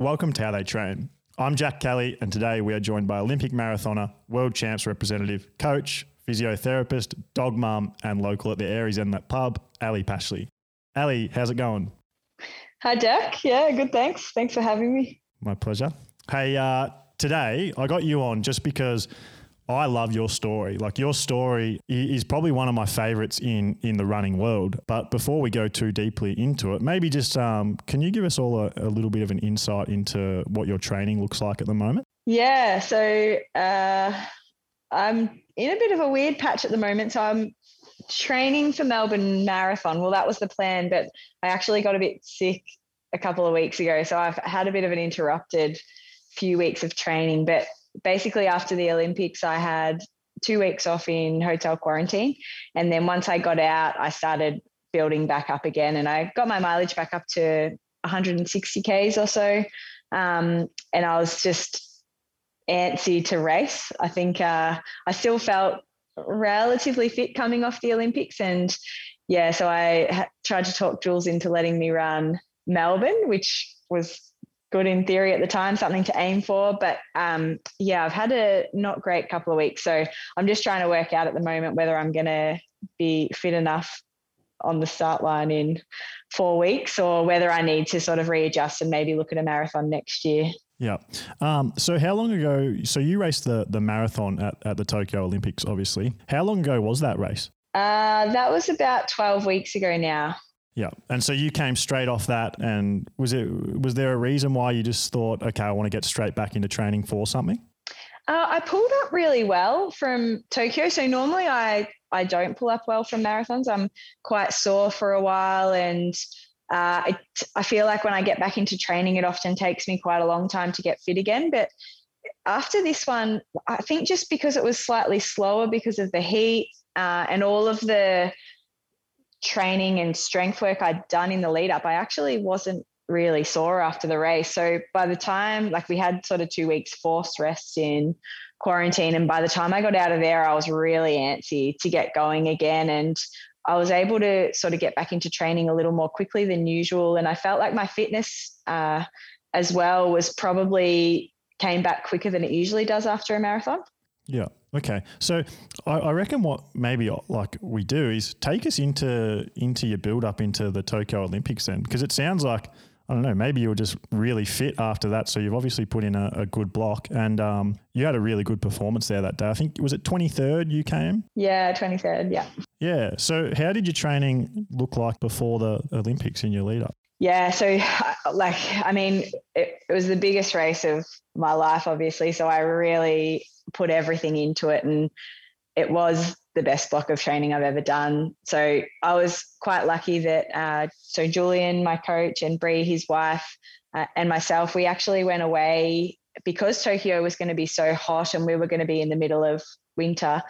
Welcome to How They Train. I'm Jack Kelly, and today we are joined by Olympic marathoner, world champs representative, coach, physiotherapist, dog mum, and local at the Aireys Inlet pub, Ellie Pashley. Ellie, how's it going? Hi, Jack. Yeah, good. Thanks. Thanks for having me. My pleasure. Hey, uh, today I got you on just because I love your story. Like your story is probably one of my favorites in in the running world. But before we go too deeply into it, maybe just um, can you give us all a, a, little bit of an insight into what your training looks like at the moment? Yeah. So uh, I'm in a bit of a weird patch at the moment. So I'm training for Melbourne Marathon. Well, that was the plan, but I actually got a bit sick a couple of weeks ago. So I've had a bit of an interrupted few weeks of training. But basically after the Olympics, I had two weeks off in hotel quarantine. And then once I got out, I started building back up again and I got my mileage back up to 160 Ks or so. Um, and I was just antsy to race. I think uh, I still felt relatively fit coming off the Olympics. And yeah, so I ha- tried to talk Jules into letting me run Melbourne, which was good in theory at the time, something to aim for. But um, yeah, I've had a not great couple of weeks. So I'm just trying to work out at the moment whether I'm going to be fit enough on the start line in four weeks or whether I need to sort of readjust and maybe look at a marathon next year. Yeah. Um, so how long ago? So you raced the the marathon at, at the Tokyo Olympics, obviously. How long ago was that race? Uh, that was about twelve weeks ago now. Yeah. And so you came straight off that and was it was there a reason why you just thought, okay, I want to get straight back into training for something? Uh, I pulled up really well from Tokyo. So normally I I don't pull up well from marathons. I'm quite sore for a while and uh, I, I feel like when I get back into training, it often takes me quite a long time to get fit again. But after this one, I think just because it was slightly slower because of the heat uh, and all of the training and strength work I'd done in the lead up, I actually wasn't really sore after the race. So by the time, like we had sort of two weeks forced rest in quarantine, and by the time I got out of there, I was really antsy to get going again. And I was able to sort of get back into training a little more quickly than usual. And I felt like my fitness uh, as well was probably came back quicker than it usually does after a marathon. Yeah. Okay. So I, I, reckon what maybe like we do is take us into into your build up into the Tokyo Olympics then, because it sounds like I don't know, maybe you were just really fit after that. So you've obviously put in a, a good block and um, you had a really good performance there that day. I think was it 23rd you came? Yeah, 23rd. Yeah. Yeah. So how did your training look like before the Olympics in your lead up? Yeah, so like I mean, it, it, was the biggest race of my life, obviously. So I really put everything into it and it was the best block of training I've ever done. So I was quite lucky that uh, so Julian, my coach, and Bree, his wife, uh, and myself, we actually went away because Tokyo was going to be so hot and we were going to be in the middle of winter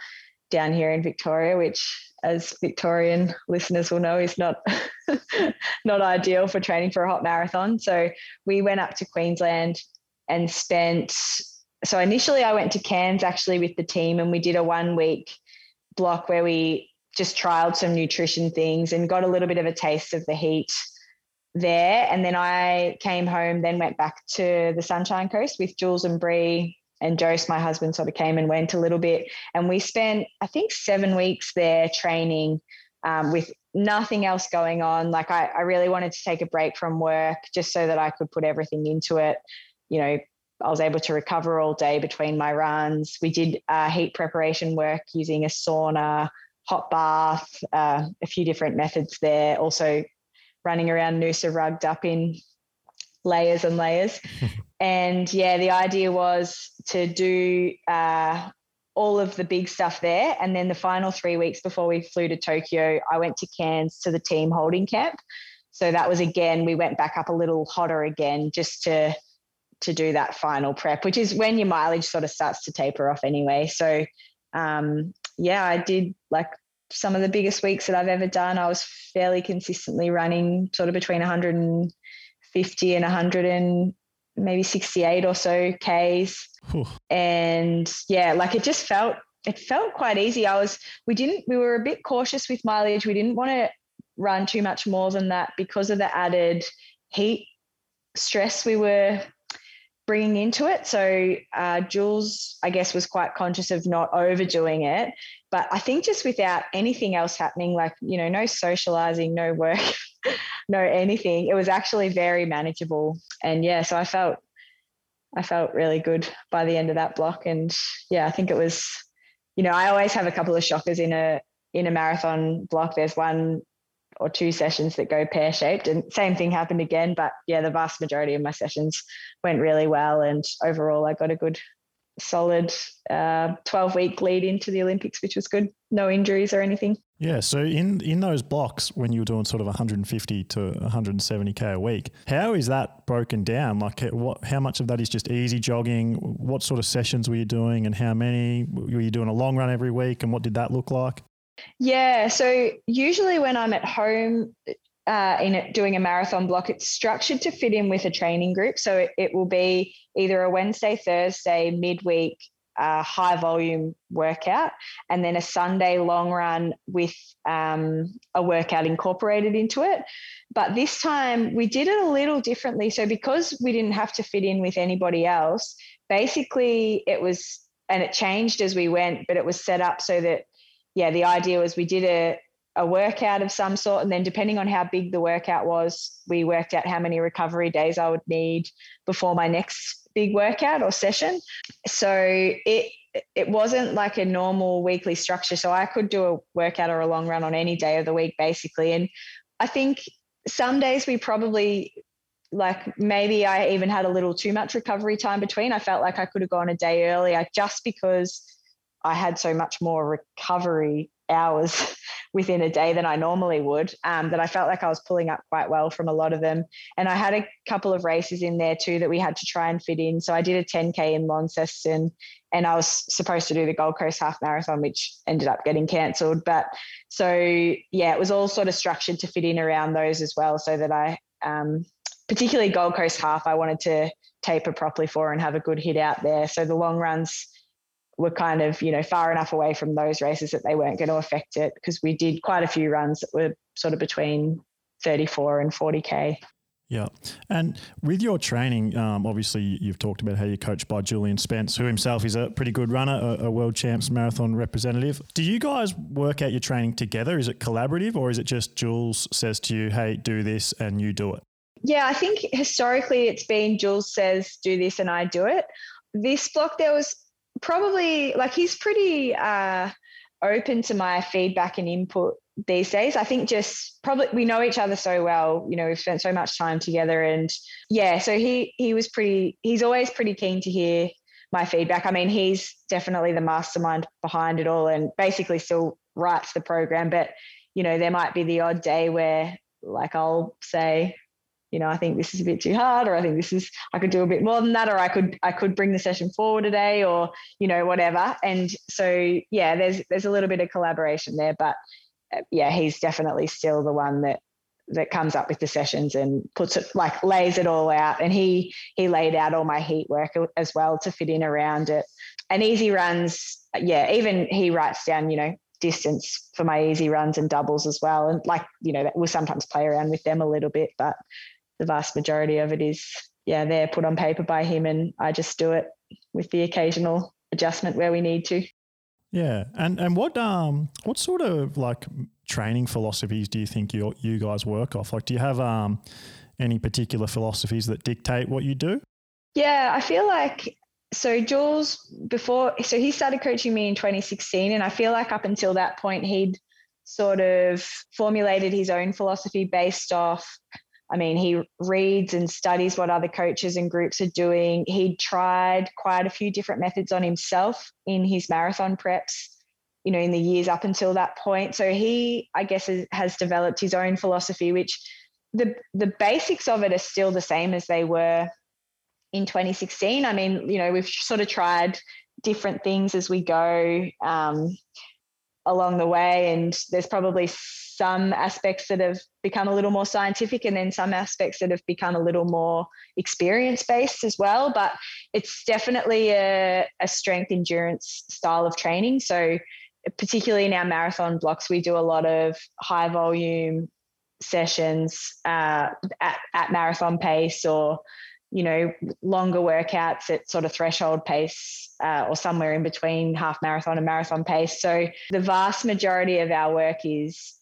down here in Victoria, which as Victorian listeners will know is not not ideal for training for a hot marathon. So we went up to Queensland and spent so initially I went to Cairns actually with the team and we did a one week block where we just trialed some nutrition things and got a little bit of a taste of the heat there. And then I came home, then went back to the Sunshine Coast with Jules and Bree and Jose, my husband, sort of came and went a little bit. And we spent, I think, seven weeks there training um, with nothing else going on. Like I, I really wanted to take a break from work just so that I could put everything into it. You know, I was able to recover all day between my runs. We did uh, heat preparation work using a sauna, hot bath, uh, a few different methods there. Also, running around Noosa rugged up in layers and layers. and yeah, the idea was to do uh, all of the big stuff there. And then the final three weeks before we flew to Tokyo, I went to Cairns to the team holding camp. So that was again, we went back up a little hotter again just to to do that final prep, which is when your mileage sort of starts to taper off anyway. So, um, yeah, I did like some of the biggest weeks that I've ever done. I was fairly consistently running sort of between 150 and 100 and maybe 68 or so Ks. Whew. And yeah, like it just felt, it felt quite easy. I was, we didn't, we were a bit cautious with mileage. We didn't want to run too much more than that because of the added heat stress we were bringing into it. So uh, Jules, I guess, was quite conscious of not overdoing it. But I think just without anything else happening, like, you know, no socializing, no work, no anything, it was actually very manageable. And yeah, so I felt, I felt really good by the end of that block. And yeah, I think it was, you know, I always have a couple of shockers in a, in a marathon block. There's one or two sessions that go pear shaped. And same thing happened again. But yeah, the vast majority of my sessions went really well. And overall, I got a good, solid uh, 12 week lead into the Olympics, which was good. No injuries or anything. Yeah. So in in those blocks, when you were doing sort of 150 to 170k a week, how is that broken down? Like, what? How much of that is just easy jogging? What sort of sessions were you doing, and how many? Were you doing a long run every week, and what did that look like? Yeah. So usually when I'm at home uh, in it, doing a marathon block, it's structured to fit in with a training group. So it, it will be either a Wednesday, Thursday, midweek, uh, high volume workout, and then a Sunday long run with um, a workout incorporated into it. But this time we did it a little differently. So because we didn't have to fit in with anybody else, basically it was, and it changed as we went, but it was set up so that yeah, the idea was we did a, a workout of some sort. And then depending on how big the workout was, we worked out how many recovery days I would need before my next big workout or session. So it it wasn't like a normal weekly structure. So I could do a workout or a long run on any day of the week, basically. And I think some days we probably like maybe I even had a little too much recovery time between. I felt like I could have gone a day earlier just because I had so much more recovery hours within a day than I normally would. Um, that I felt like I was pulling up quite well from a lot of them. And I had a couple of races in there too that we had to try and fit in. So I did a 10K in Launceston and I was supposed to do the Gold Coast Half Marathon, which ended up getting cancelled. But so, yeah, it was all sort of structured to fit in around those as well. So that I, um, particularly Gold Coast Half, I wanted to taper properly for and have a good hit out there. So the long runs, were kind of you know far enough away from those races that they weren't going to affect it because we did quite a few runs that were sort of between 34 and 40k yeah. And with your training, um, obviously you've talked about how you're coached by Julian Spence, who himself is a pretty good runner, a, a, world champs marathon representative. Do you guys work out your training together? Is it collaborative or is it just Jules says to you, hey, do this and you do it? Yeah, I think historically it's been Jules says, do this and I do it. This block, there was probably like he's pretty uh, open to my feedback and input these days. I think just probably we know each other so well. You know, we've spent so much time together, and yeah, so he he was pretty. He's always pretty keen to hear my feedback. I mean, he's definitely the mastermind behind it all, and basically still writes the program. But you know, there might be the odd day where like I'll say, you know, I think this is a bit too hard, or I think this is I could do a bit more than that, or I could I could bring the session forward today, or you know, whatever. And so yeah, there's there's a little bit of collaboration there, but uh, yeah, he's definitely still the one that that comes up with the sessions and puts it like lays it all out. And he he laid out all my heat work as well to fit in around it. And easy runs, yeah, even he writes down, you know, distance for my easy runs and doubles as well. And like, you know, we'll sometimes play around with them a little bit, but the vast majority of it is, yeah, they're put on paper by him and I just do it with the occasional adjustment where we need to. Yeah, and and what um what sort of like training philosophies do you think you you guys work off? Like, do you have um any particular philosophies that dictate what you do? Yeah, I feel like so Jules before so he started coaching me in 2016, and I feel like up until that point he'd sort of formulated his own philosophy based off I mean, he reads and studies what other coaches and groups are doing. He tried quite a few different methods on himself in his marathon preps, you know, in the years up until that point. So he, I guess, has developed his own philosophy, which the the basics of it are still the same as they were in 2016. I mean, you know, we've sort of tried different things as we go um, along the way, and there's probably some aspects that have become a little more scientific and then some aspects that have become a little more experience based as well. But it's definitely a, a strength endurance style of training. So, particularly in our marathon blocks, we do a lot of high volume sessions uh, at, at marathon pace or you know, longer workouts at sort of threshold pace uh, or somewhere in between half marathon and marathon pace. So the vast majority of our work is,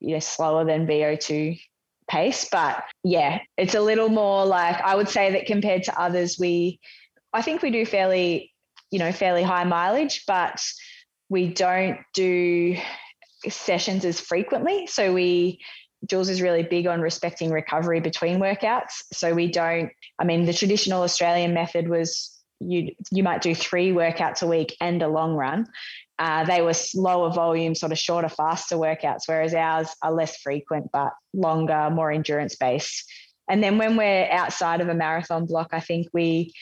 you know, slower than VO2 pace. But yeah, it's a little more like I would say that compared to others, we, I think we do fairly, you know, fairly high mileage, but we don't do sessions as frequently. So we, Jules is really big on respecting recovery between workouts. So we don't, I mean, the traditional Australian method was you you might do three workouts a week and a long run. Uh, they were slower volume, sort of shorter, faster workouts, whereas ours are less frequent but longer, more endurance based. And then when we're outside of a marathon block, I think we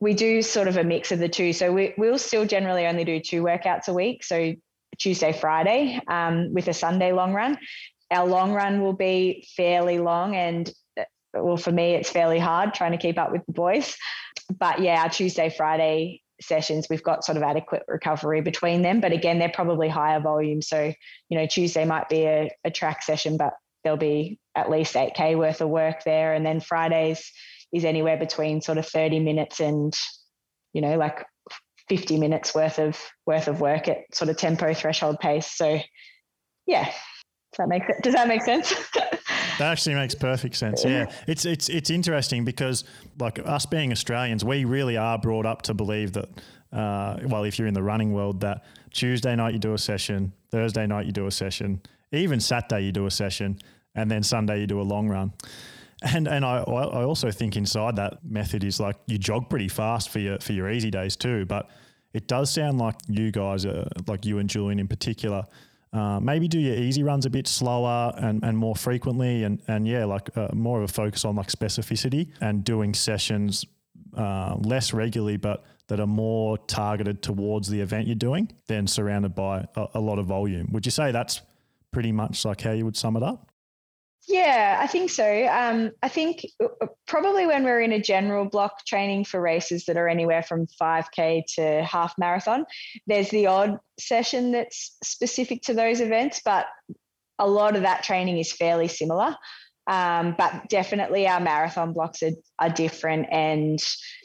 we do sort of a mix of the two. So we, we'll still generally only do two workouts a week. So Tuesday, Friday, um, with a Sunday long run our long run will be fairly long and uh, well for me it's fairly hard trying to keep up with the boys. But yeah our tuesday friday sessions we've got sort of adequate recovery between them. But again they're probably higher volume. So you know tuesday might be a, a track session but there'll be at least 8k worth of work there. And then fridays is anywhere between sort of 30 minutes and you know like 50 minutes worth of worth of work at sort of tempo threshold pace. So yeah does that make does that make sense? that actually makes perfect sense. Yeah, it's it's it's interesting because like us being Australians, we really are brought up to believe that. Uh, well, if you're in the running world, that Tuesday night you do a session, Thursday night you do a session, even Saturday you do a session, and then Sunday you do a long run. And and I I also think inside that method is like you jog pretty fast for your for your easy days too. But it does sound like you guys are like you and Julian in particular uh, maybe do your easy runs a bit slower and, and more frequently and, and yeah like uh, more of a focus on like specificity and doing sessions uh, less regularly but that are more targeted towards the event you're doing than surrounded by a, a lot of volume. Would you say that's pretty much like how you would sum it up yeah, I think so. Um, I think uh, probably when we're in a general block training for races that are anywhere from 5K to half marathon, there's the odd session that's specific to those events, but a lot of that training is fairly similar. Um, but definitely our marathon blocks are, are different and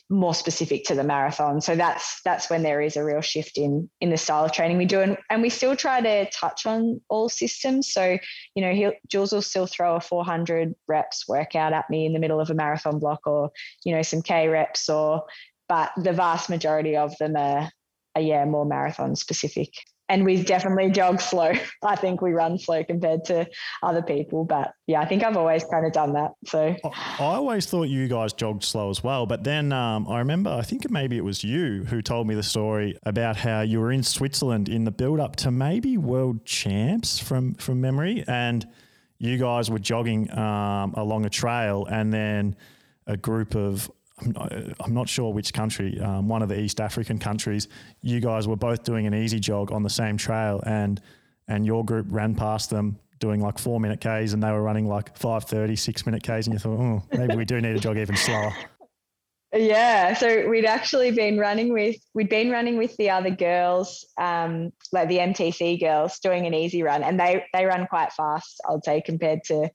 more specific to the marathon. So that's that's when there is a real shift in in the style of training we do, and, and we still try to touch on all systems. So you know, he Jules will still throw a 400 reps workout at me in the middle of a marathon block, or you know, some K reps, or but the vast majority of them are, are yeah more marathon specific and we definitely jog slow. I think we run slow compared to other people, but yeah, I think I've always kind of done that. So I always thought you guys jogged slow as well, but then um, I remember I think maybe it was you who told me the story about how you were in Switzerland in the build up to maybe world champs from from memory, and you guys were jogging um, along a trail, and then a group of I'm not sure which country, um, one of the East African countries, you guys were both doing an easy jog on the same trail and and your group ran past them doing like four minute Ks and they were running like 5.30, six minute Ks and you thought, oh, maybe we do need to jog even slower. Yeah, so we'd actually been running with we'd been running with the other girls, um, like the MTC girls, doing an easy run, and they they run quite fast, I'd say, compared to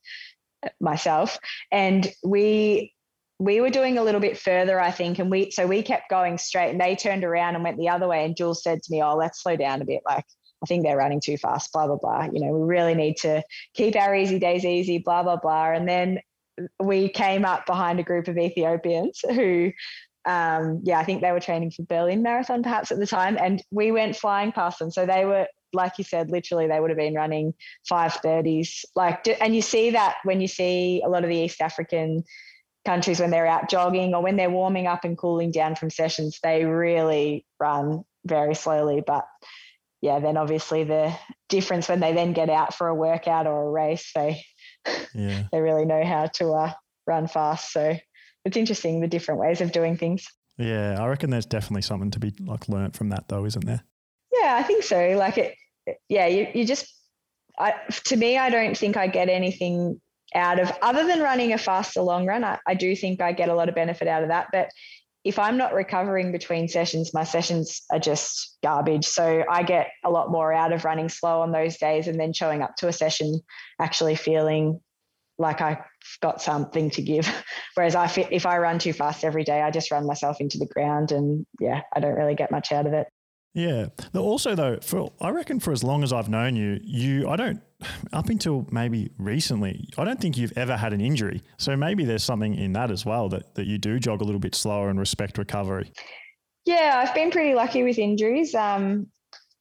myself. And we we were doing a little bit further, I think, and we so we kept going straight, and they turned around and went the other way. And Jules said to me, "Oh, let's slow down a bit. Like, I think they're running too fast. Blah blah blah. You know, we really need to keep our easy days easy. Blah blah blah." And then we came up behind a group of Ethiopians who, um, yeah, I think they were training for Berlin Marathon perhaps at the time, and we went flying past them. So they were like you said, literally they would have been running 530s. Like, and you see that when you see a lot of the East African countries when they're out jogging or when they're warming up and cooling down from sessions, they really run very slowly. But yeah, then obviously the difference when they then get out for a workout or a race, they yeah. they really know how to uh, run fast. So it's interesting the different ways of doing things. Yeah, I reckon there's definitely something to be like learnt from that though, isn't there? Yeah, I think so. Like it, yeah, you you just I, to me, I don't think I get anything out of other than running a faster long run I, I, do think i get a lot of benefit out of that but if i'm not recovering between sessions my sessions are just garbage so i get a lot more out of running slow on those days and then showing up to a session actually feeling like I've got something to give. Whereas I if I run too fast every day, I just run myself into the ground and yeah, I don't really get much out of it. Yeah. Also, though, for I reckon for as long as I've known you, you I don't up until maybe recently, I don't think you've ever had an injury. So maybe there's something in that as well that that you do jog a little bit slower and respect recovery. Yeah, I've been pretty lucky with injuries. Um,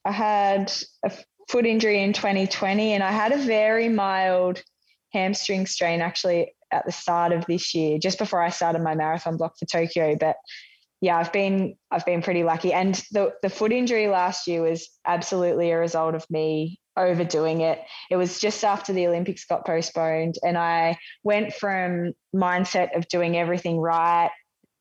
I had a foot injury in 2020, and I had a very mild hamstring strain actually at the start of this year, just before I started my marathon block for Tokyo. But yeah, I've been I've been pretty lucky. And the the foot injury last year was absolutely a result of me overdoing it. It was just after the Olympics got postponed, and I went from mindset of doing everything right,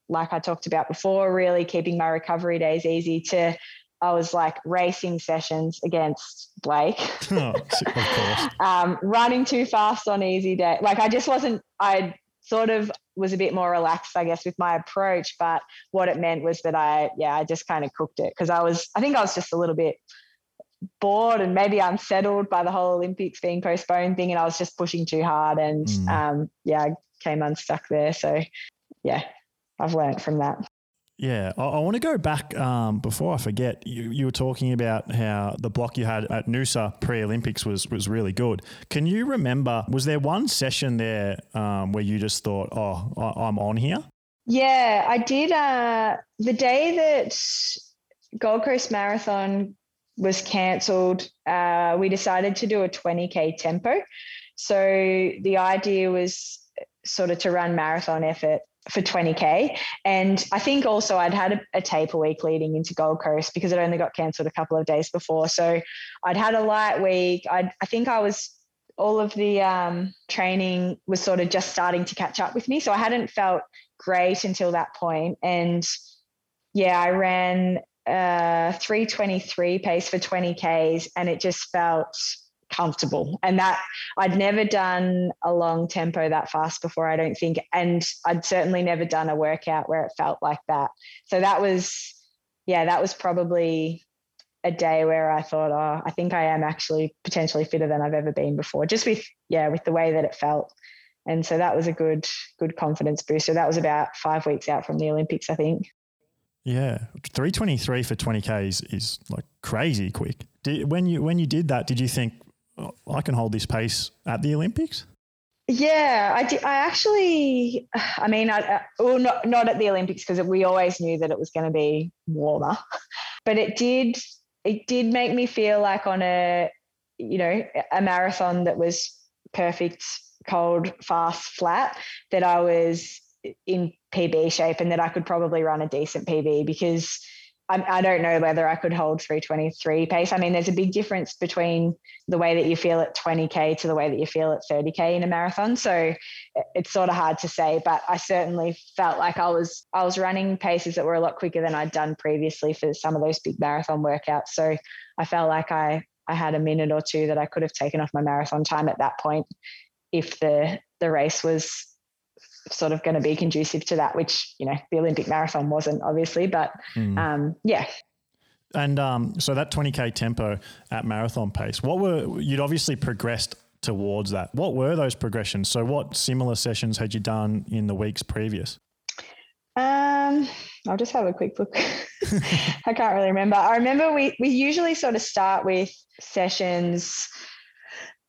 like I talked about before, really keeping my recovery days easy, to I was like racing sessions against Blake, oh, of course, um, running too fast on easy day. Like I just wasn't. I sort of was a bit more relaxed, I guess, with my approach. But what it meant was that I, yeah, I just kind of cooked it because I was, I think I was just a little bit bored and maybe unsettled by the whole Olympics being postponed thing. And I was just pushing too hard. And mm. um, yeah, I came unstuck there. So yeah, I've learned from that. Yeah, I, I want to go back um, before I forget. You, you were talking about how the block you had at Noosa pre Olympics was was really good. Can you remember? Was there one session there um, where you just thought, "Oh, I, am on here"? Yeah, I did. Uh, the day that Gold Coast Marathon was cancelled, uh, we decided to do a 20k tempo. So the idea was sort of to run marathon effort for 20k and i think also i'd had a, a, taper week leading into gold coast because it only got cancelled a couple of days before. So i'd had a light week. I'd, i think i was all of the um, training was sort of just starting to catch up with me. So i hadn't felt great until that point. And yeah i ran uh, 323 pace for 20ks and it just felt comfortable. And that I'd never done a long tempo that fast before, I don't think. And I'd certainly never done a workout where it felt like that. So that was, yeah, that was probably a day where I thought, oh, I think I am actually potentially fitter than I've ever been before, just with, yeah, with the way that it felt. And so that was a good, good confidence booster. That was about five weeks out from the Olympics, I think. Yeah, three twenty three for twenty k is, is like crazy quick. Did, when you when you did that, did you think I can hold this pace at the Olympics? Yeah, I, did, I actually, I mean, I, uh, well, not, not at the Olympics because we always knew that it was going to be warmer, but it did, it did make me feel like on a, you know, a marathon that was perfect, cold, fast, flat, that I was in PB shape and that I could probably run a decent PB because I, I don't know whether I could hold 323 pace. I mean, there's a big difference between the way that you feel at 20k to the way that you feel at 30k in a marathon. So it's sort of hard to say, but I certainly felt like I was I was running paces that were a lot quicker than I'd done previously for some of those big marathon workouts. So I felt like I I had a minute or two that I could have taken off my marathon time at that point if the the race was sort of going to be conducive to that, which, you know, the Olympic marathon wasn't obviously, but mm. um, yeah. And um, so that 20K tempo at marathon pace, what were, you'd obviously progressed towards that. What were those progressions? So what similar sessions had you done in the weeks previous? Um, I'll just have a quick look. I can't really remember. I remember we, we usually sort of start with sessions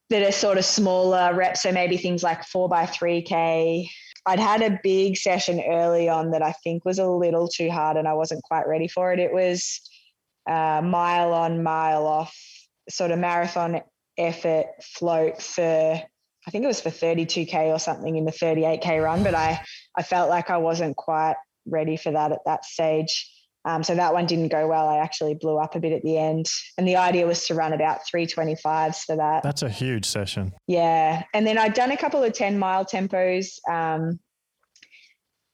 that are sort of smaller reps. So maybe things like four by 3K, I'd had a big session early on that I think was a little too hard and I wasn't quite ready for it. It was uh, mile on, mile off, sort of marathon effort float for, I think it was for 32K or something in the 38K run, but I, I felt like I wasn't quite ready for that at that stage. Um, so that one didn't go well. I actually blew up a bit at the end. And the idea was to run about 325s for that. That's a huge session. Yeah. And then I'd done a couple of 10 mile tempos, um,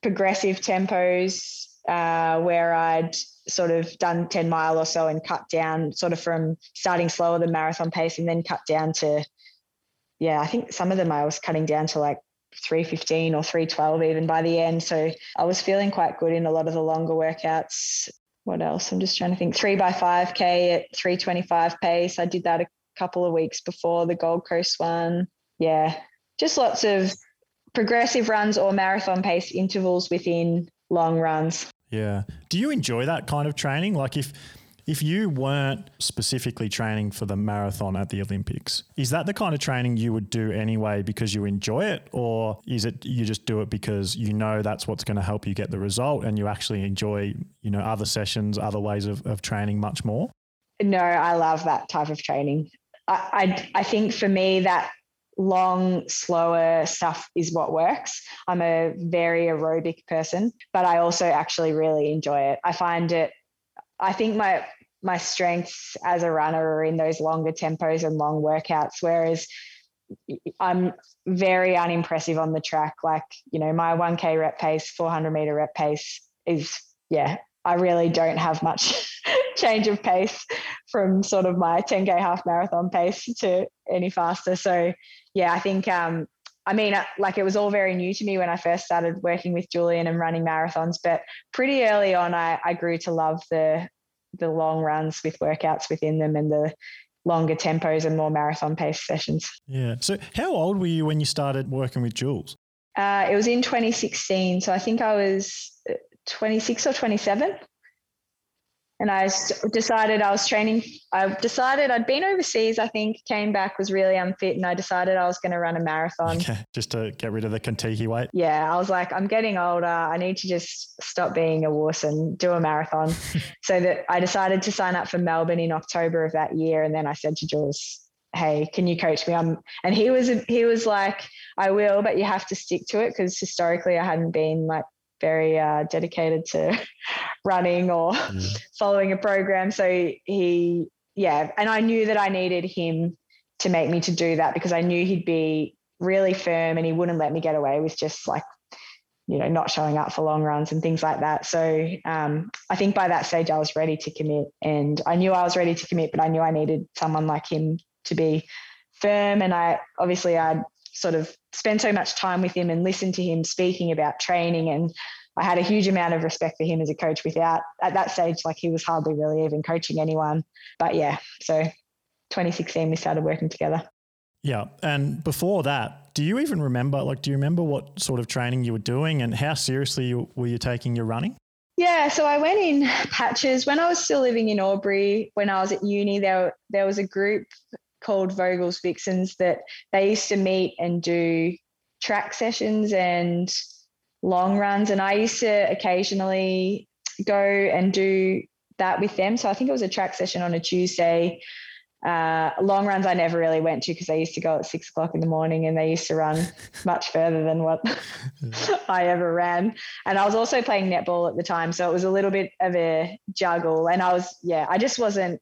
progressive tempos, uh, where I'd sort of done 10 mile or so and cut down sort of from starting slower than marathon pace and then cut down to, yeah, I think some of them I was cutting down to like 315 or 312 even by the end. So I was feeling quite good in a lot of the longer workouts. What else? I'm just trying to think. Three by 5K at 325 pace. I did that a couple of weeks before the Gold Coast one. Yeah. just lots of progressive runs or marathon pace intervals within long runs. Yeah. Do you enjoy that kind of training? Like if if you weren't specifically training for the marathon at the Olympics, is that the kind of training you would do anyway because you enjoy it? Or is it you just do it because you know that's what's going to help you get the result and you actually enjoy, you know, other sessions, other ways of, of training much more? No, I love that type of training. I, I, I think for me that long, slower stuff is what works. I'm a very aerobic person, but I also actually really enjoy it. I find it I think my my strengths as a runner are in those longer tempos and long workouts, whereas I'm very unimpressive on the track. Like, you know, my 1K rep pace, 400 meter rep pace is, yeah, I really don't have much change of pace from sort of my 10K half marathon pace to any faster. So, yeah, I think, um, I mean, uh, like it was all very new to me when I first started working with Julian and running marathons, but pretty early on, I, I grew to love the the long runs with workouts within them and the longer tempos and more marathon pace sessions. Yeah. So, how old were you when you started working with Jules? Uh, it was in 2016. So, I think I was uh, 26 or 27 and I decided I was training. I decided I'd been overseas. I think came back was really unfit, and I decided I was going to run a marathon. Okay, just to get rid of the Contiki weight. Yeah, I was like, I'm getting older. I need to just stop being a wuss and do a marathon. so that I decided to sign up for Melbourne in October of that year, and then I said to Jules, "Hey, can you coach me?" I'm, and he was he was like, "I will, but you have to stick to it," because historically I hadn't been like very uh, dedicated to running or mm. following a program. So he, yeah, and I knew that I needed him to make me to do that because I knew he'd be really firm and he wouldn't let me get away with just like you know not showing up for long runs and things like that so um, i think by that stage i was ready to commit and i knew i was ready to commit but i knew i needed someone like him to be firm and i obviously i'd sort of spend so much time with him and listen to him speaking about training. And I had a huge amount of respect for him as a coach without at that stage like he was hardly really even coaching anyone. But yeah so 2016 we started working together. Yeah. And before that do you even remember like do you remember what sort of training you were doing and how seriously were you taking your running? Yeah, so I went in patches. When I was still living in Albury. When I was at uni, there there was a group called Vogel's Vixens that they used to meet and do track sessions and long runs. And I used to occasionally go and do that with them. So I think it was a track session on a Tuesday. Uh, long runs I never really went to because they used to go at six o'clock in the morning and they used to run much further than what I ever ran. And I was also playing netball at the time. So it was a little bit of a juggle. And I was, yeah, I just wasn't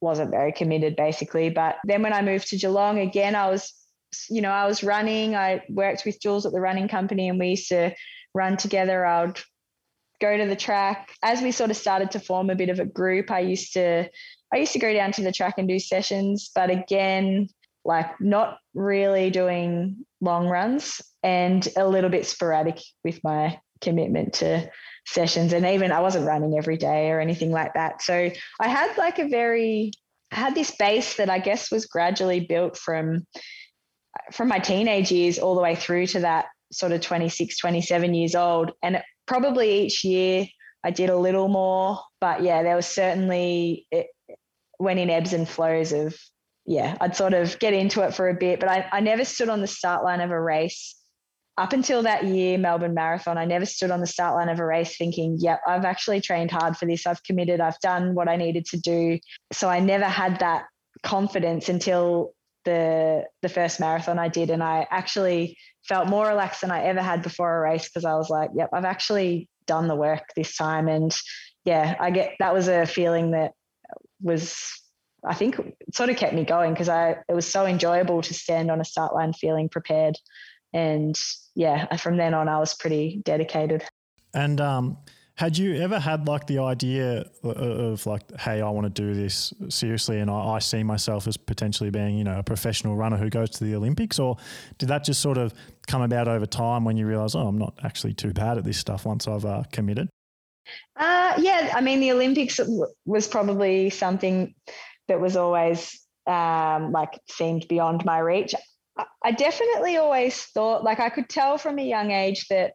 wasn't very committed basically. But then when I moved to Geelong again, I was, you know, I was running. I worked with Jules at the running company and we used to run together. I would go to the track. As we sort of started to form a bit of a group, I used to I used to go down to the track and do sessions, but again, like not really doing long runs and a little bit sporadic with my commitment to sessions and even I wasn't running every day or anything like that. So I had like a very I had this base that I guess was gradually built from from my teenage years all the way through to that sort of 26 27 years old and probably each year I did a little more but yeah there was certainly it went in ebbs and flows of yeah I'd sort of get into it for a bit but I, I never stood on the start line of a race up until that year, Melbourne Marathon, I never stood on the start line of a race thinking, yep, I've actually trained hard for this. I've committed. I've done what I needed to do. So I never had that confidence until the the first marathon I did. And I actually felt more relaxed than I ever had before a race because I was like, yep, I've actually done the work this time. And yeah, I get that was a feeling that was I think sort of kept me going because I it was so enjoyable to stand on a start line feeling prepared and yeah, from then on, I was pretty dedicated. And um, had you ever had like the idea of like, hey, I want to do this seriously, and I, I, see myself as potentially being, you know, a professional runner who goes to the Olympics, or did that just sort of come about over time when you realize, oh, I'm not actually too bad at this stuff once I've uh, committed? Uh, yeah, I mean, the Olympics was probably something that was always um, like seemed beyond my reach. I definitely always thought, like, I could tell from a young age that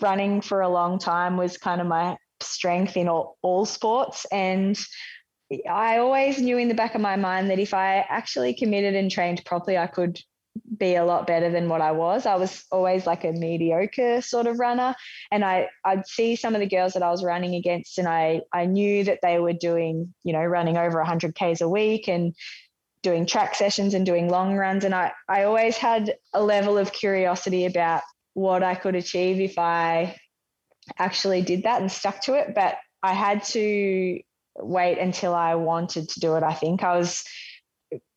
running for a long time was kind of my strength in all, all sports. And I always knew in the back of my mind that if I actually committed and trained properly, I could be a lot better than what I was. I was always like a mediocre sort of runner. And I, I'd see some of the girls that I was running against and I, I knew that they were doing, you know, running over 100 Ks a week and doing track sessions and doing long runs. And I, I always had a level of curiosity about what I could achieve if I actually did that and stuck to it. But I had to wait until I wanted to do it. I think I was,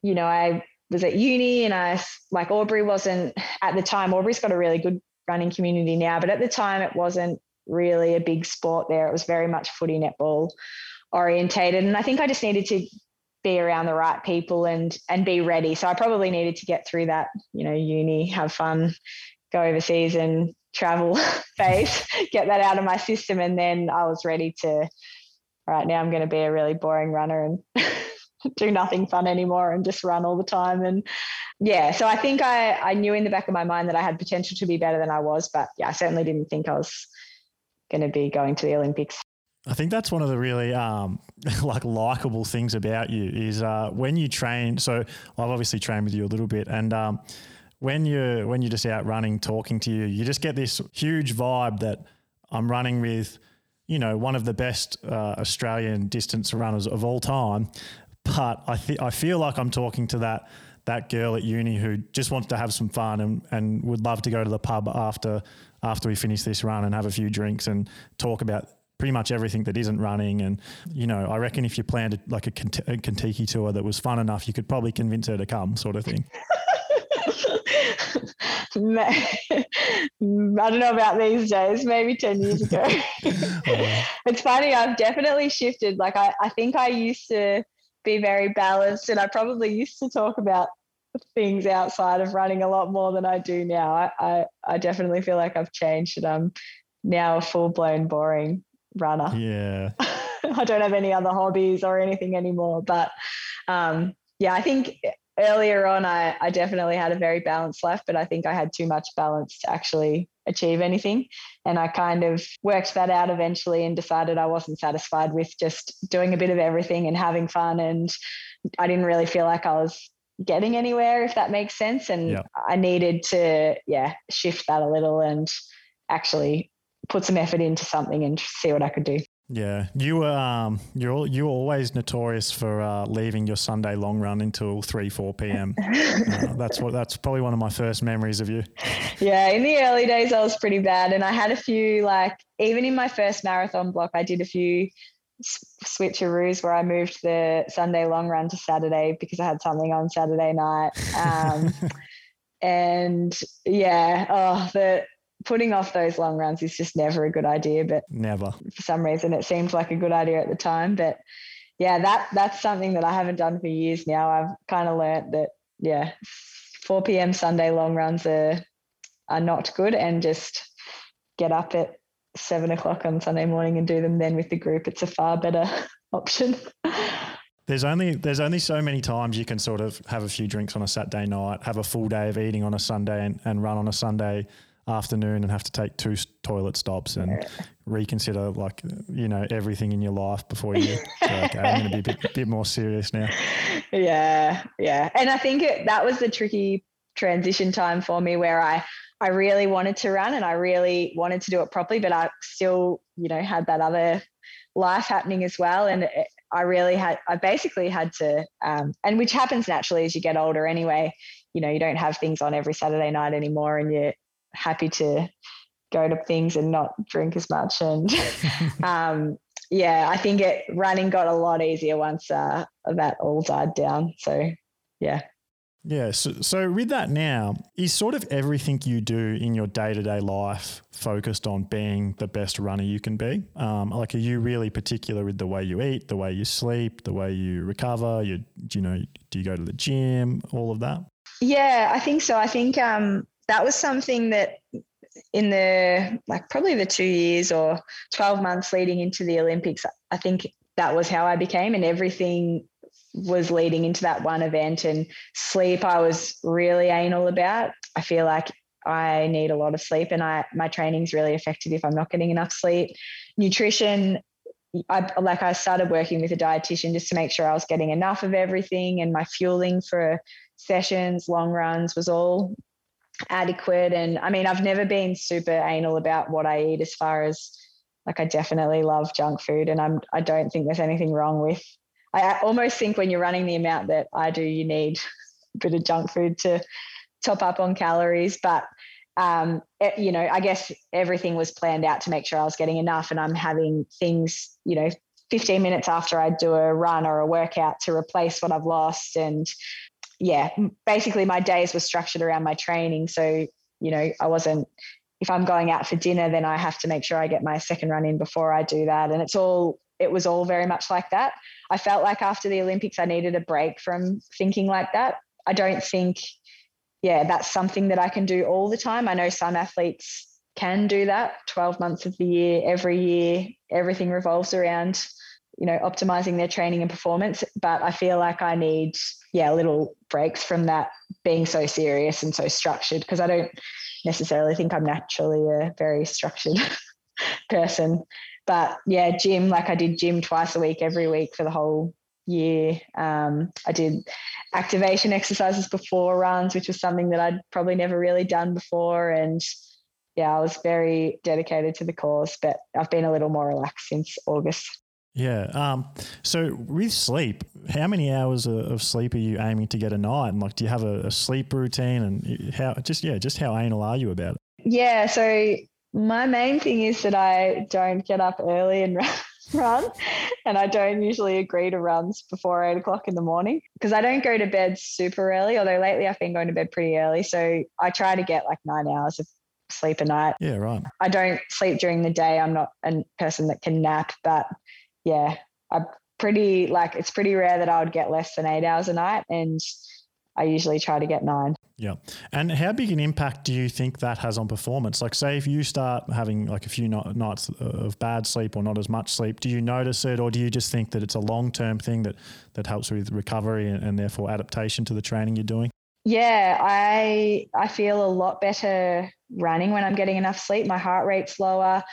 you know, I was at uni and I like Albury wasn't at the time. Albury's got a really good running community now, but at the time it wasn't really a big sport there. It was very much footy netball orientated. And I think I just needed to be around the right people and and be ready. So I probably needed to get through that, you know, uni, have fun, go overseas and travel phase, get that out of my system. And then I was ready to, right now I'm going to be a really boring runner and do nothing fun anymore and just run all the time. And yeah, so I think I, I knew in the back of my mind that I had potential to be better than I was, but yeah, I certainly didn't think I was going to be going to the Olympics. I think that's one of the really um, like likable things about you is uh, when you train. So I've obviously trained with you a little bit, and um, when you're when you're just out running, talking to you, you just get this huge vibe that I'm running with, you know, one of the best uh, Australian distance runners of all time. But I th- I feel like I'm talking to that that girl at uni who just wants to have some fun and, and would love to go to the pub after after we finish this run and have a few drinks and talk about pretty much everything that isn't running. And, you know, I reckon if you planned like a, a Contiki tour that was fun enough, you could probably convince her to come, sort of thing. I don't know about these days, maybe 10 years ago. it's funny, I've definitely shifted. Like, I, I think I used to be very balanced, and I probably used to talk about things outside of running a lot more than I do now. I, I, I definitely feel like I've changed and I'm now a full blown boring runner. Yeah. I don't have any other hobbies or anything anymore. But um, yeah, I think earlier on, I, I definitely had a very balanced life, but I think I had too much balance to actually achieve anything. And I kind of worked that out eventually and decided I wasn't satisfied with just doing a bit of everything and having fun. And I didn't really feel like I was getting anywhere, if that makes sense. And yeah. I needed to, yeah, shift that a little and actually put some effort into something and see what I could do. Yeah, you were um, you're you were always notorious for uh, leaving your Sunday long run until three four p.m. uh, that's what that's probably one of my first memories of you. Yeah, in the early days I was pretty bad, and I had a few like even in my first marathon block I did a few switcheroos where I moved the Sunday long run to Saturday because I had something on Saturday night. Um, and yeah, oh the putting off those long runs is just never a good idea. But never for some reason it seemed like a good idea at the time. But yeah, that that's something that I haven't done for years now. I've kind of learned that yeah, 4 p.m. Sunday long runs are are not good, and just get up at seven o'clock on Sunday morning and do them then with the group. It's a far better option. There's only there's only so many times you can sort of have a few drinks on a Saturday night, have a full day of eating on a Sunday, and, and run on a Sunday afternoon and have to take two toilet stops and reconsider like you know everything in your life before you okay i'm going to be a bit, bit, more serious now. Yeah yeah. And i think it, that was the tricky transition time for me where i i really wanted to run and i really wanted to do it properly but i still you know had that other life happening as well. And it, i really had i basically had to um, and which happens naturally as you get older anyway. You know you don't have things on every saturday night anymore and you happy to go to things and not drink as much. And um, yeah, I think it running got a lot easier once uh, that all died down. So yeah. Yeah. So, so with that now, is sort of everything you do in your day to day life focused on being the best runner you can be? Um, like, are you really particular with the way you eat, the way you sleep, the way you recover? You, you know, do you go to the gym, all of that? Yeah, I think so. I think um, that was something that in the like probably the two years or 12 months leading into the Olympics, I think that was how I became, and everything was leading into that one event and sleep I was really anal about. I feel like I need a lot of sleep and I my training's really affected if I'm not getting enough sleep. Nutrition I like I started working with a dietitian just to make sure I was getting enough of everything and my fueling for sessions, long runs was all adequate and I mean I've never been super anal about what I eat as far as like I definitely love junk food and I'm I don't think there's anything wrong with I almost think when you're running the amount that I do you need a bit of junk food to top up on calories but um, it, you know, I guess everything was planned out to make sure I was getting enough, and I'm having things, you know, 15 minutes after I do a run or a workout to replace what I've lost. And yeah, basically my days were structured around my training. So, you know, I wasn't, if I'm going out for dinner, then I have to make sure I get my second run in before I do that. And it's all, it was all very much like that. I felt like after the Olympics, I needed a break from thinking like that. I don't think yeah, that's something that I can do all the time. I know some athletes can do that 12 months of the year, every year, everything revolves around, you know, optimizing their training and performance. But I feel like I need, yeah, little breaks from that being so serious and so structured because I don't necessarily think I'm naturally a very structured person. But yeah, gym, like I did gym twice a week, every week for the whole year. Um, I did activation exercises before runs, which was something that I'd probably never really done before. And yeah, I was very dedicated to the cause, but I've been a little more relaxed since August. Yeah. Um, so with sleep, how many hours of sleep are you aiming to get a night? And like, do you have a, a sleep routine? And how just yeah, just how anal are you about it? Yeah. So my main thing is that I don't get up early and run. And I don't usually agree to runs before eight o'clock in the morning because I don't go to bed super early, although lately I've been going to bed pretty early. So I try to get like nine hours of sleep a night. Yeah, right. I don't sleep during the day. I'm not a person that can nap, but yeah, I pretty like it's pretty rare that I would get less than eight hours a night. And I usually try to get nine. Yeah. And how big an impact do you think that has on performance? Like, say, if you start having like a few nights of bad sleep or not as much sleep, do you notice it, or do you just think that it's a long term thing that that helps with recovery and, and therefore adaptation to the training you're doing? Yeah, I I feel a lot better running when I'm getting enough sleep. My heart rate's lower.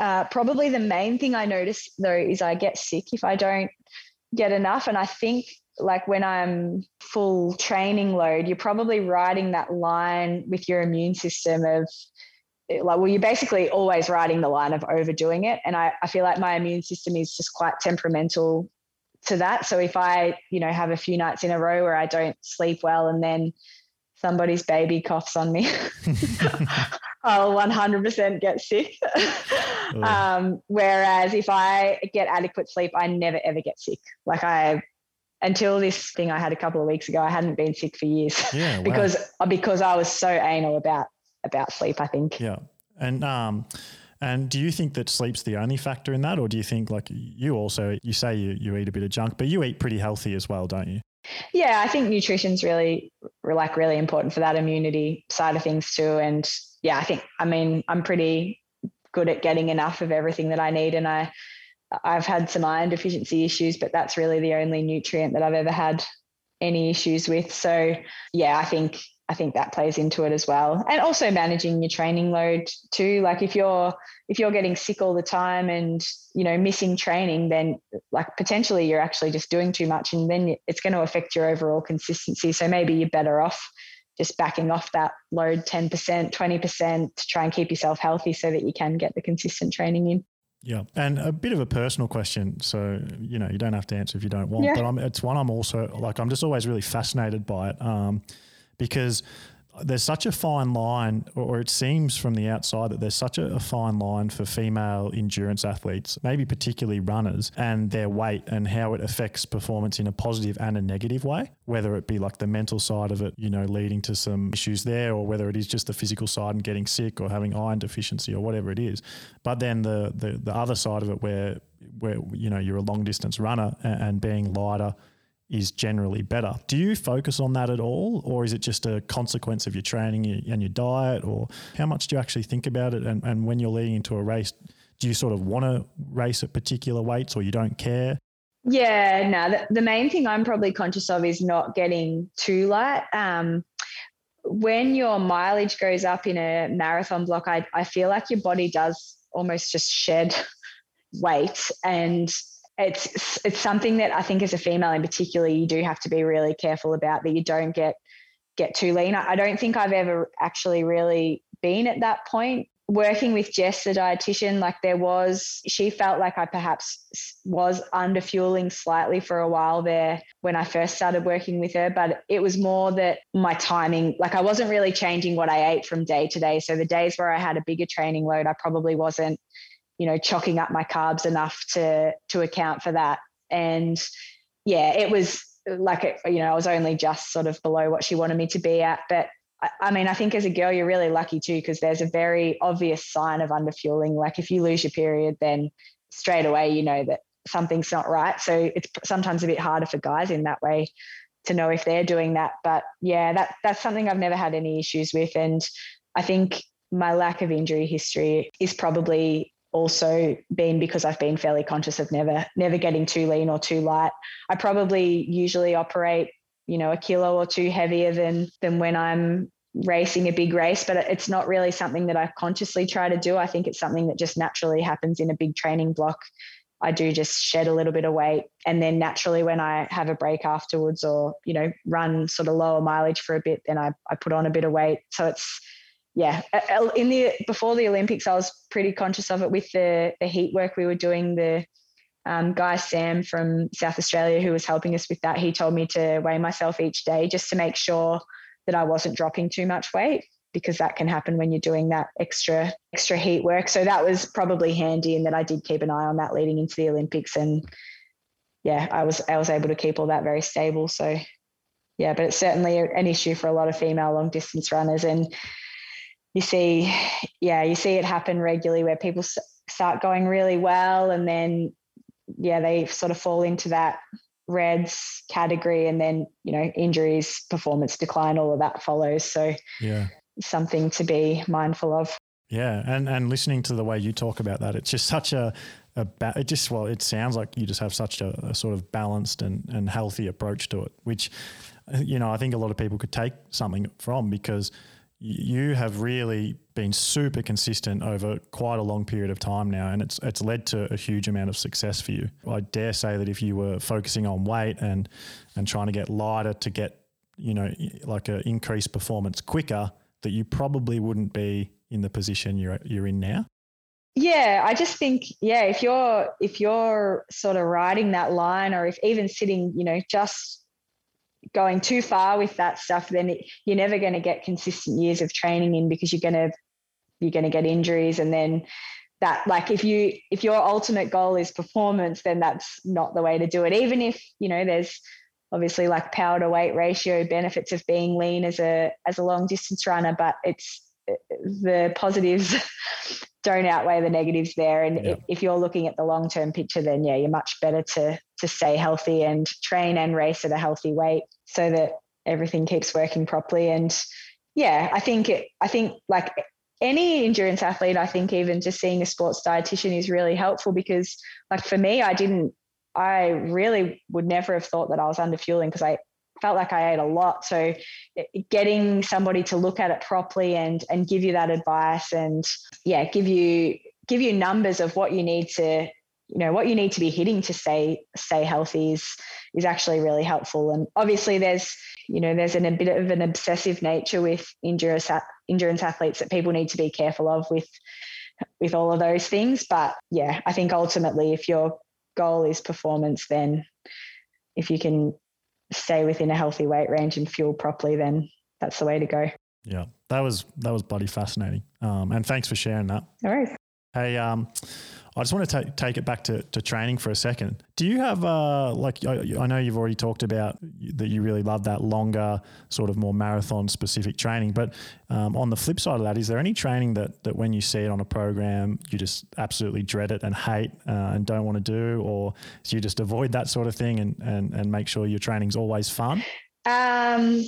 Uh, probably the main thing I notice though is I get sick if I don't get enough, and I think like when I'm full training load, you're probably riding that line with your immune system of like, well, you're basically always riding the line of overdoing it. And I, I feel like my immune system is just quite temperamental to that. So if I, you know, have a few nights in a row where I don't sleep well and then somebody's baby coughs on me, I'll 100% get sick. um, whereas if I get adequate sleep, I never ever get sick. Like I until this thing I had a couple of weeks ago, I hadn't been sick for years yeah, because wow. because I was so anal about about sleep. I think. Yeah, and um, and do you think that sleep's the only factor in that, or do you think like you also you say you you eat a bit of junk, but you eat pretty healthy as well, don't you? Yeah, I think nutrition's really like really important for that immunity side of things too. And yeah, I think I mean I'm pretty good at getting enough of everything that I need, and I I've had some iron deficiency issues, but that's really the only nutrient that I've ever had any issues with. So yeah, I think I think that plays into it as well. And also managing your training load too. Like if you're if you're getting sick all the time and you know missing training, then like potentially you're actually just doing too much, and then it's going to affect your overall consistency. So maybe you're better off just backing off that load 10%, 20% to try and keep yourself healthy so that you can get the consistent training in. Yeah, and a bit of a personal question. So you know, you don't have to answer if you don't want. Yeah. But I'm, it's one I'm also like. I'm just always really fascinated by it um, because there's such a fine line, or it seems from the outside that there's such a, fine line for female endurance athletes, maybe particularly runners, and their weight and how it affects performance in a positive and a negative way. Whether it be like the mental side of it, you know, leading to some issues there, or whether it is just the physical side and getting sick or having iron deficiency or whatever it is. But then the the, the other side of it, where where you know you're a long distance runner and, and being lighter is generally better. Do you focus on that at all, or is it just a consequence of your training and your diet, or how much do you actually think about it? And, and when you're leading into a race, do you sort of want to race at particular weights, or you don't care? Yeah, no, the, the main thing I'm probably conscious of is not getting too light. Um, when your mileage goes up in a marathon block, I, I feel like your body does almost just shed weight. And it's it's something that I think as a female in particular, you do have to be really careful about that you don't get get too lean. I don't think I've ever actually really been at that point working with Jess, the dietitian, like there was, she felt like I perhaps was under fueling slightly for a while there when I first started working with her. But it was more that my timing, like I wasn't really changing what I ate from day to day. So the days where I had a bigger training load, I probably wasn't, you know, chalking up my carbs enough to to account for that. And yeah, it was like, it, you know, I was only just sort of below what she wanted me to be at. But I mean, I think as a girl, you're really lucky too, because there's a very obvious sign of underfueling. Like if you lose your period, then straight away you know that something's not right. So it's sometimes a bit harder for guys in that way to know if they're doing that. But yeah, that that's something I've never had any issues with. And I think my lack of injury history is probably also been because I've been fairly conscious of never never getting too lean or too light. I probably usually operate you know a kilo or two heavier than than when I'm racing a big race but it's not really something that I consciously try to do. I think it's something that just naturally happens in a big training block. I do just shed a little bit of weight and then naturally when I have a break afterwards or you know run sort of lower mileage for a bit then I, I put on a bit of weight. So it's yeah in the before the Olympics I was pretty conscious of it with the the heat work we were doing the um, guy Sam from South Australia, who was helping us with that, he told me to weigh myself each day just to make sure that I wasn't dropping too much weight because that can happen when you're doing that extra extra heat work. So that was probably handy in that I did keep an eye on that leading into the Olympics and yeah, I was I was able to keep all that very stable. So yeah, but it's certainly an issue for a lot of female long distance runners and you see yeah, you see it happen regularly where people start going really well and then yeah, they sort of fall into that RED-S category and then, you know, injuries, performance decline, all of that follows. So yeah, something to be mindful of. Yeah, and and listening to the way you talk about that, it's just such a, a ba- it just well, it sounds like you just have such a, a, sort of balanced and and healthy approach to it, which you know I think a lot of people could take something from because you have really been super consistent over quite a long period of time now, and it's it's led to a huge amount of success for you. I dare say that if you were focusing on weight and and trying to get lighter to get you know like an increased performance quicker, that you probably wouldn't be in the position you're you're in now. Yeah, I just think yeah, if you're if you're sort of riding that line, or if even sitting, you know, just going too far with that stuff, then it, you're never going to get consistent years of training in because you're going to you're going to get injuries. And then that like if you if your ultimate goal is performance then that's not the way to do it. Even if you know there's obviously like power to weight ratio benefits of being lean as a as a long distance runner but it's the positives don't outweigh the negatives there. And yeah. if, if, you're looking at the long term picture, then yeah, you're much better to to stay healthy and train and race at a healthy weight so that everything keeps working properly. And yeah, I think it, I think like any endurance athlete, I think even just seeing a sports dietitian is really helpful because like for me, I didn't I really would never have thought that I was under fueling because I felt like I ate a lot. So getting somebody to look at it properly and and give you that advice and yeah, give you give you numbers of what you need to you know what you need to be hitting to stay stay healthy is is actually really helpful and obviously there's you know there's an, a bit of an obsessive nature with endurance endurance athletes that people need to be careful of with with all of those things but yeah i think ultimately if your goal is performance then if you can stay within a healthy weight range and fuel properly, then that's the way to go. Yeah, that was that was bloody fascinating. Um, and thanks for sharing that. All right. Hey, um, I just want to take take it back to, to training for a second. Do you have uh like I, I, know you've already talked about that you really love that longer sort of more marathon specific training, but um, on the flip side of that, is there any training that that when you see it on a program you just absolutely dread it and hate uh, and don't want to do, or do you just avoid that sort of thing and and and make sure your training's always fun? Um,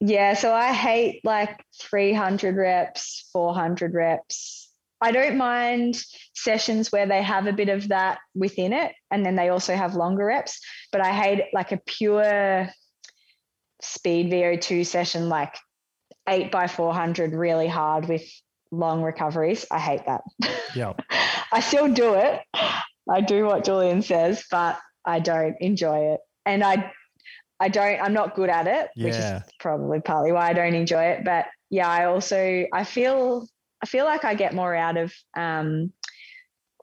yeah, so I hate like 300 reps, 400 reps I don't mind sessions where they have a bit of that within it, and then they also have longer reps. But I hate like a pure speed VO2 session, like eight by 400, really hard with long recoveries. I hate that. Yeah. I still do it. I do what Julian says, but I don't enjoy it. And I I don't I'm not good at it, Yeah. which is probably partly why I don't enjoy it. But yeah, I also I feel I feel like I get more out of um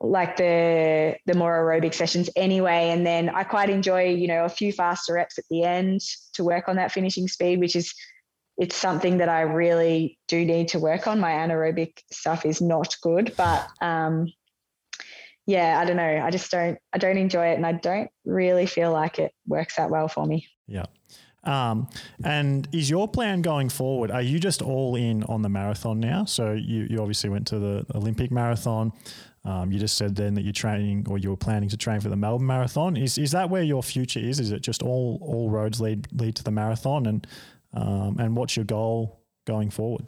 like the the more aerobic sessions anyway and then I quite enjoy you know a few faster reps at the end to work on that finishing speed which is it's something that I really do need to work on my anaerobic stuff is not good but um yeah, I don't know. I just don't I don't enjoy it and I don't really feel like it works that well for me. Yeah. Um, and is your plan going forward? Are you just all in on the marathon now? So you, you obviously went to the Olympic marathon. Um, you just said then that you're training or you're planning to train for the Melbourne Marathon. Is is that where your future is? Is it just all all roads lead lead to the marathon? And um, and what's your goal going forward?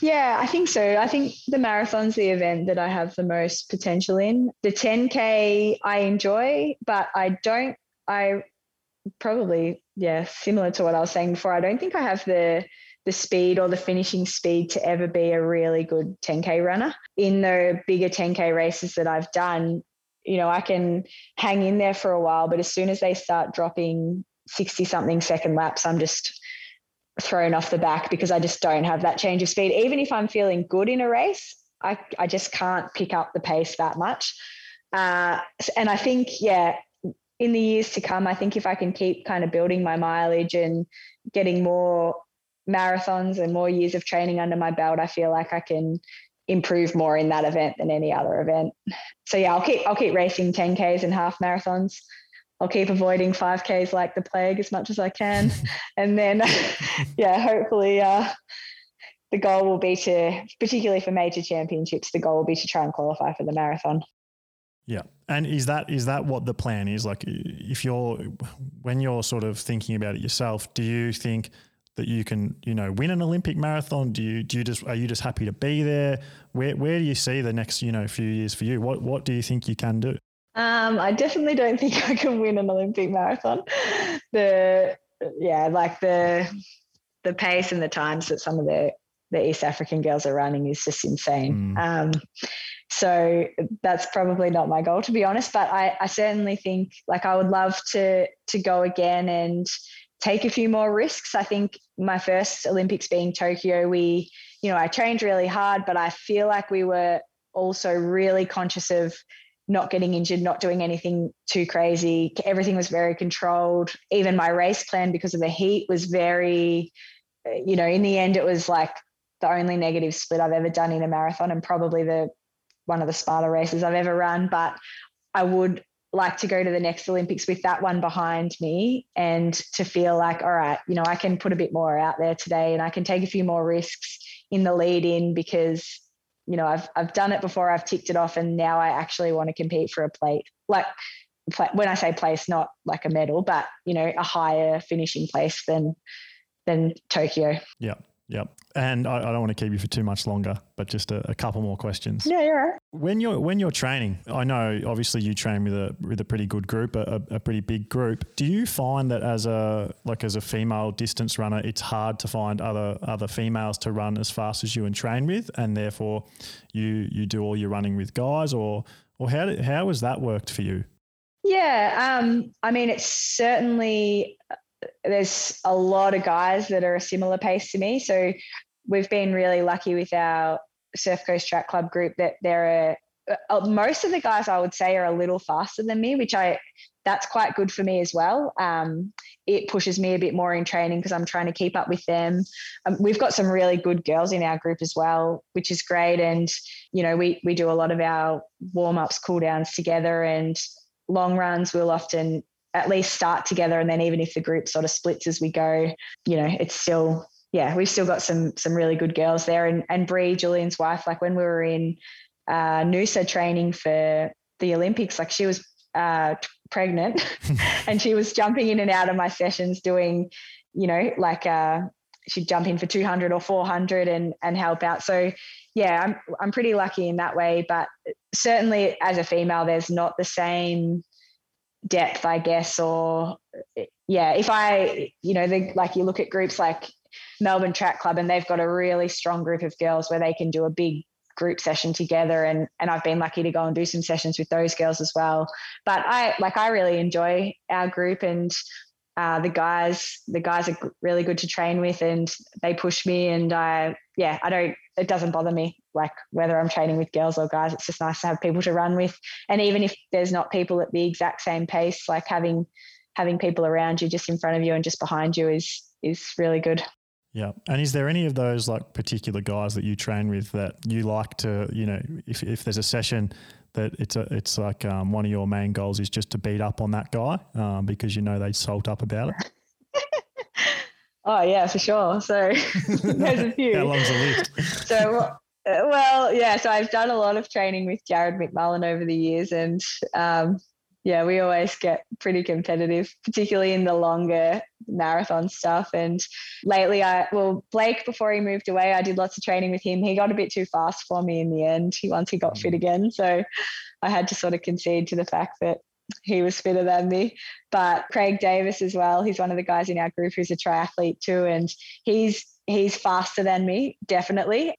Yeah, I think so. I think the marathon's the event that I have the most potential in. The 10K I enjoy, but I don't, I probably, yeah, similar to what I was saying before, I don't think I have the the speed or the finishing speed to ever be a really good 10K runner. In the bigger 10K races that I've done, you know, I can hang in there for a while, but as soon as they start dropping 60 something second laps, I'm just thrown off the back because I just don't have that change of speed. Even if I'm feeling good in a race, I, I just can't pick up the pace that much. Uh, and I think, yeah, in the years to come, I think if I can keep kind of building my mileage and getting more marathons and more years of training under my belt, I feel like I can improve more in that event than any other event. So yeah, I'll keep I'll keep racing 10Ks and half marathons. I'll keep avoiding 5Ks like the plague as much as I can. and then, yeah, hopefully uh, the goal will be to, particularly for major championships, the goal will be to try and qualify for the marathon. Yeah. And is that is that what the plan is? Like if you're when you're sort of thinking about it yourself, do you think that you can, you know, win an Olympic marathon? Do you do you just are you just happy to be there? Where where do you see the next, you know, few years for you? What what do you think you can do? Um, I definitely don't think I can win an Olympic marathon. The yeah, like the the pace and the times that some of the the East African girls are running is just insane. Mm. Um, so that's probably not my goal to be honest, but I, I certainly think like I would love to to go again and take a few more risks. I think my first Olympics being Tokyo, we, you know, I trained really hard, but I feel like we were also really conscious of not getting injured, not doing anything too crazy. Everything was very controlled. Even my race plan, because of the heat, was very, uh, you know, in the end, it was like the only negative split I've ever done in a marathon and probably the one of the smarter races I've ever run. But I would like to go to the next Olympics with that one behind me and to feel like, all right, you know, I can put a bit more out there today and I can take a few more risks in the lead in because you know I've I've done it before I've ticked it off and now I actually want to compete for a plate like when I say place not like a medal but you know a higher finishing place than than Tokyo Yeah. Yep. And I, I don't want to keep you for too much longer, but just a, a couple more questions. yeah you're When you're when you're training, I know obviously you train with a with a pretty good group, a, a, a pretty big group. Do you find that as a like as a female distance runner, it's hard to find other other females to run as fast as you and train with, and therefore you you do all your running with guys, or or how did, how has that worked for you? Yeah, um, I mean, it's certainly there's a lot of guys that are a similar pace to me. So we've been really lucky with our Surf Coast Track Club group that there are most of the guys I would say are a little faster than me, which I that's quite good for me as well. Um, it pushes me a bit more in training because I'm trying to keep up with them. Um, we've got some really good girls in our group as well, which is great. And you know, we we do a lot of our warm ups, cool downs together, and long runs. We'll often at least start together, and then even if the group sort of splits as we go, you know, it's still yeah, we've still got some some really good girls there. And and Bree, Julian's wife, like when we were in uh, Noosa training for the Olympics, like she was uh, pregnant and she was jumping in and out of my sessions doing, you know, like uh, she'd jump in for 200 or 400 and and help out. So yeah, I'm I'm pretty lucky in that way. But certainly as a female, there's not the same depth, I guess, or yeah, if I, you know, the, like you look at groups like Melbourne Track Club and they've got a really strong group of girls where they can do a big group session together and and I've been lucky to go and do some sessions with those girls as well. But I like I really enjoy our group and uh, the guys the guys are really good to train with and they push me and I yeah I don't it doesn't bother me like whether I'm training with girls or guys it's just nice to have people to run with and even if there's not people at the exact same pace like having having people around you just in front of you and just behind you is is really good yeah. And is there any of those like particular guys that you train with that you like to, you know, if, if there's a session that it's a, it's like um, one of your main goals is just to beat up on that guy um, because you know they salt up about it? Oh yeah, for sure. So there's a few. How long's the list? so uh, well, yeah. So I've done a lot of training with Jared McMullen over the years, and um, yeah, we always get pretty competitive, particularly in the longer marathon stuff. And lately, I, well, Blake, before he moved away, I did lots of training with him. He got a bit too fast for me in the end he, once he got fit mm. again. So I had to sort of concede to the fact that he was fitter than me. But Craig Davis as well, he's one of the guys in our group who's a triathlete too. And he's, he's faster than me, definitely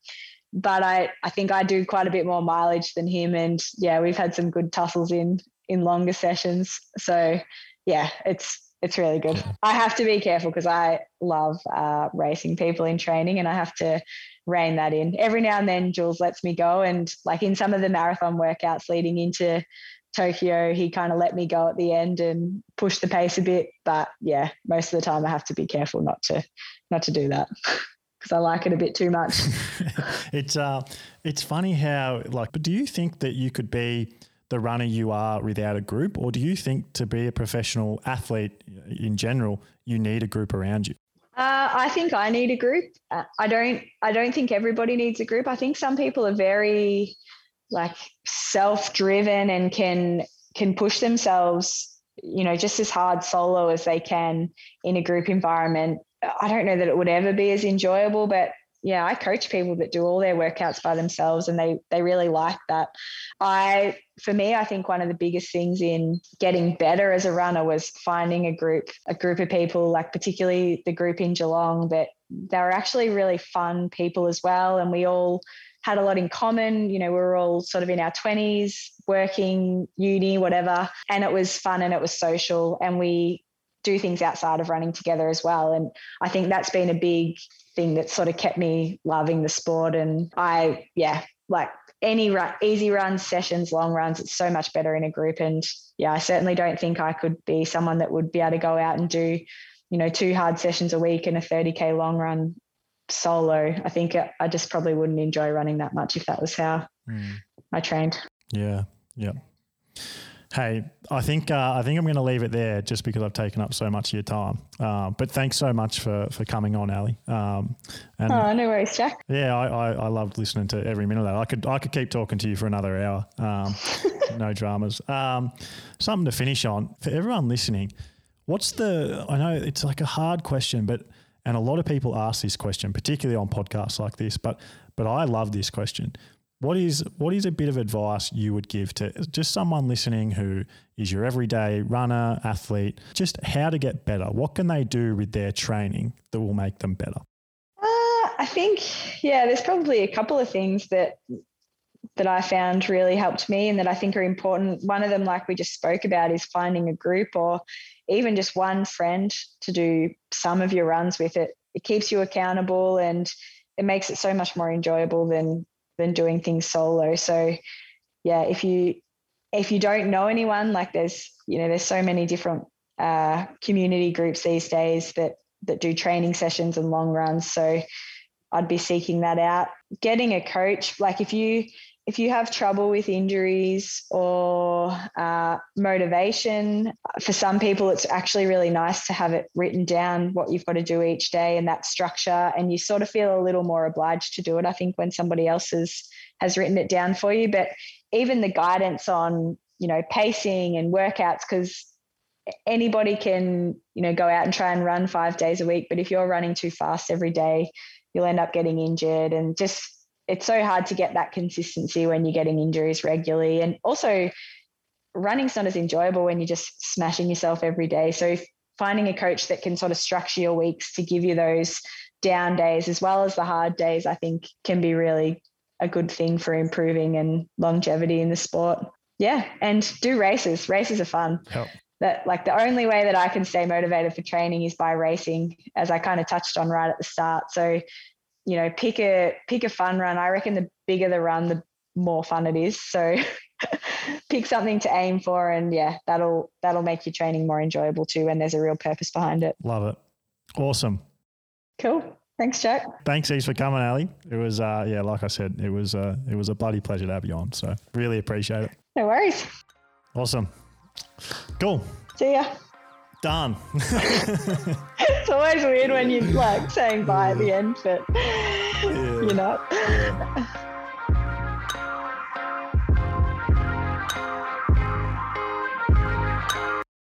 but I, I think I do quite a bit more mileage than him. And yeah, we've had some good tussles in in longer sessions. So yeah, it's it's really good. I have to be careful because I love uh, racing people in training, and I have to rein that in. Every now and then, Jules lets me go, and like in some of the marathon workouts leading into Tokyo, he kind of let me go at the end and push the pace a bit. But yeah, most of the time I have to be careful not to not to do that. because I like it a bit too much. it's uh, it's funny how like, but do you think that you could be the runner you are without a group? Or do you think to be a professional athlete in general, you need a group around you? Uh, I think I need a group. Uh, I don't. I don't think everybody needs a group. I think some people are very like self-driven and can can push themselves, you know, just as hard solo as they can in a group environment. I don't know that it would ever be as enjoyable, but yeah, I coach people that do all their workouts by themselves and they they really like that. I for me, I think one of the biggest things in getting better as a runner was finding a group, a group of people, like particularly the group in Geelong, that they were actually really fun people as well. And we all had a lot in common. You know, we were all sort of in our 20s, working, uni, whatever. And it was fun and it was social. And we do things outside of running together as well. And I think that's been a big thing that sort of kept me loving the sport. And I, yeah, like any run, easy runs, sessions, long runs, it's so much better in a group. And yeah, I certainly don't think I could be someone that would be able to go out and do, you know, two hard sessions a week and a 30K long run solo. I think I just probably wouldn't enjoy running that much if that was how mm. I trained. Yeah. Yeah. Hey, I think uh, I think I'm going to leave it there just because I've taken up so much of your time. Uh, but thanks so much for for coming on, Ellie. Um, and oh, no worries, Jack. Yeah, I, I, I, loved listening to every minute of that. I could I could keep talking to you for another hour. Um, no dramas. Um, something to finish on for everyone listening. What's the? I know it's like a hard question, but and a lot of people ask this question, particularly on podcasts like this. But but I love this question. What is what is a bit of advice you would give to just someone listening who is your everyday runner, athlete, just how to get better? What can they do with their training that will make them better? Uh, I think yeah, there's probably a couple of things that that I found really helped me and that I think are important. One of them, like we just spoke about, is finding a group or even just one friend to do some of your runs with it. It keeps you accountable and it makes it so much more enjoyable than than doing things solo. So yeah, if you if you don't know anyone, like there's you know there's so many different uh, community groups these days that that do training sessions and long runs. So I'd be seeking that out. Getting a coach, like if you if you have trouble with injuries or uh, motivation, for some people, it's actually really nice to have it written down what you've got to do each day and that structure. And you sort of feel a little more obliged to do it, I think, when somebody else has, has written it down for you. But even the guidance on, you know, pacing and workouts, because anybody can, you know, go out and try and run five days a week. But if you're running too fast every day, you'll end up getting injured. And just, it's so hard to get that consistency when you're getting injuries regularly. And also, running's not as enjoyable when you're just smashing yourself every day. So, finding a coach that can sort of structure your weeks to give you those down days as well as the hard days, I think can be really a good thing for improving and longevity in the sport. Yeah, and do races. Races are fun. Yep. That like the only way that I can stay motivated for training is by racing, as I kind of touched on right at the start. So, you know, pick a pick a fun run. I reckon the bigger the run, the more fun it is. So pick something to aim for and yeah, that'll that'll make your training more enjoyable too and there's a real purpose behind it. Love it. Awesome. Cool. Thanks, Jack. Thanks, Ease, for coming, Ellie. It was, uh, yeah, like I said, it was, uh, it was a bloody pleasure to have you on. So really appreciate it. No worries. Awesome. Cool. See ya. Done. it's always weird when you're like saying bye at the end, but yeah. you're not. Yeah.